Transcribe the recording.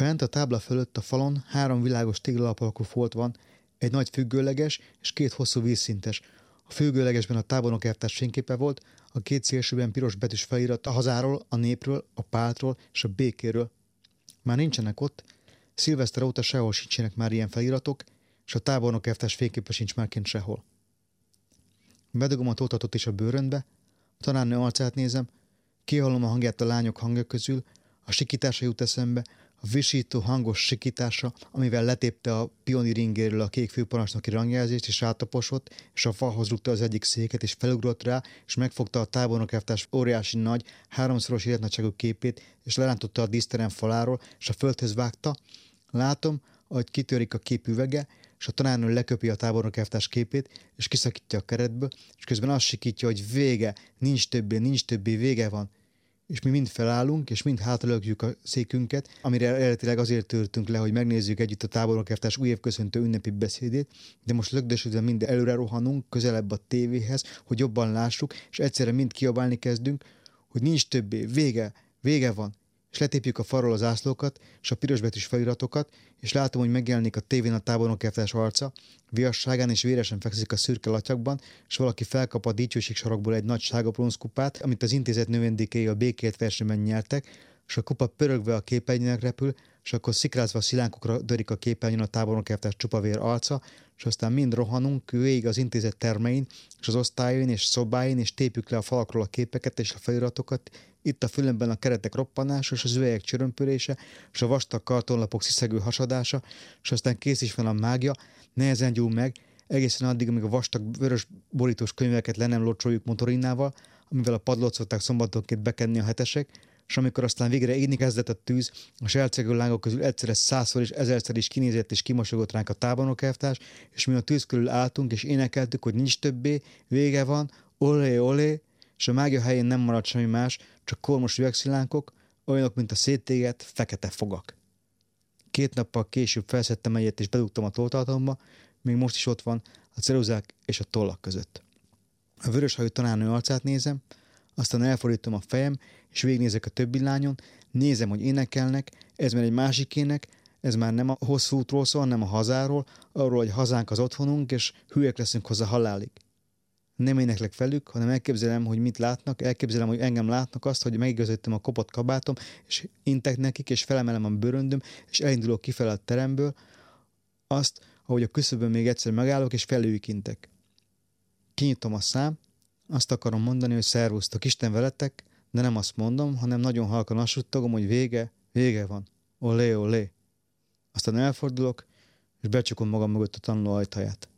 Fent a tábla fölött a falon három világos téglalapalakú folt van, egy nagy függőleges és két hosszú vízszintes. A függőlegesben a tábornok elvtárs fényképe volt, a két szélsőben piros betűs felirat a hazáról, a népről, a páltról és a békéről. Már nincsenek ott, szilveszter óta sehol sincsenek már ilyen feliratok, és a tábornok elvtárs fényképe sincs már kint sehol. Bedugom a toltatot is a bőrönbe, a tanárnő arcát nézem, kihallom a hangját a lányok hangja közül, a sikítása jut eszembe, a visító hangos sikítása, amivel letépte a pioníringéről a kék főparancsnoki rangjelzést, és átaposott, és a falhoz rúgta az egyik széket, és felugrott rá, és megfogta a tábornok elvtárs óriási nagy, háromszoros életnagyságú képét, és lerántotta a díszterem faláról, és a földhöz vágta. Látom, ahogy kitörik a kép üvege, és a tanárnő leköpi a tábornok elvtárs képét, és kiszakítja a keretből, és közben azt sikítja, hogy vége, nincs többé, nincs többé, vége van és mi mind felállunk, és mind hátralögjük a székünket, amire eredetileg azért törtünk le, hogy megnézzük együtt a tábornokkertás új évköszöntő ünnepi beszédét, de most lögdösödve mind előre rohanunk, közelebb a tévéhez, hogy jobban lássuk, és egyszerre mind kiabálni kezdünk, hogy nincs többé, vége, vége van, és letépjük a falról az ászlókat és a pirosbetűs feliratokat, és látom, hogy megjelenik a tévén a tábornok elvtárs arca, viasságán és véresen fekszik a szürke latyakban, és valaki felkap a dicsőség sarokból egy nagy sárga bronzkupát, amit az intézet növendékei a békét versenyben nyertek, és a kupa pörögve a képernyőnek repül, és akkor szikrázva szilánkokra dörik a képernyőn a tábornok elvtárs csupavér arca, és aztán mind rohanunk végig az intézet termein, és az osztályain és szobáin, és tépjük le a falakról a képeket és a feliratokat, itt a fülemben a keretek roppanása, és az üvegek csörömpölése, és a vastag kartonlapok sziszegő hasadása, és aztán kész is van a mágia, nehezen gyúl meg, egészen addig, amíg a vastag vörös borítós könyveket le nem locsoljuk motorinnával, amivel a padlót szokták szombatonként bekenni a hetesek, és amikor aztán végre égni kezdett a tűz, a selcegő lángok közül egyszerre százszor és ezerszer is kinézett és kimosogott ránk a tábornok elvtárs, és mi a tűz körül álltunk és énekeltük, hogy nincs többé, vége van, olé, olé, és a mágia helyén nem maradt semmi más, csak kormos üvegszilánkok, olyanok, mint a széttégett, fekete fogak. Két nappal később felszettem egyet és bedugtam a toltartalomba, még most is ott van, a ceruzák és a tollak között. A vöröshajú tanárnő arcát nézem, aztán elfordítom a fejem, és végignézek a többi lányon, nézem, hogy énekelnek, ez már egy másikének, ez már nem a hosszú útról szól, hanem a hazáról, arról, hogy hazánk az otthonunk, és hülyek leszünk hozzá halálig nem éneklek velük, hanem elképzelem, hogy mit látnak, elképzelem, hogy engem látnak azt, hogy megigazítom a kopott kabátom, és intek nekik, és felemelem a bőröndöm, és elindulok kifele a teremből, azt, ahogy a küszöbön még egyszer megállok, és felőjük intek. Kinyitom a szám, azt akarom mondani, hogy szervusztok, Isten veletek, de nem azt mondom, hanem nagyon halkan azt suttogom, hogy vége, vége van. Olé, olé. Aztán elfordulok, és becsukom magam mögött a tanuló ajtaját.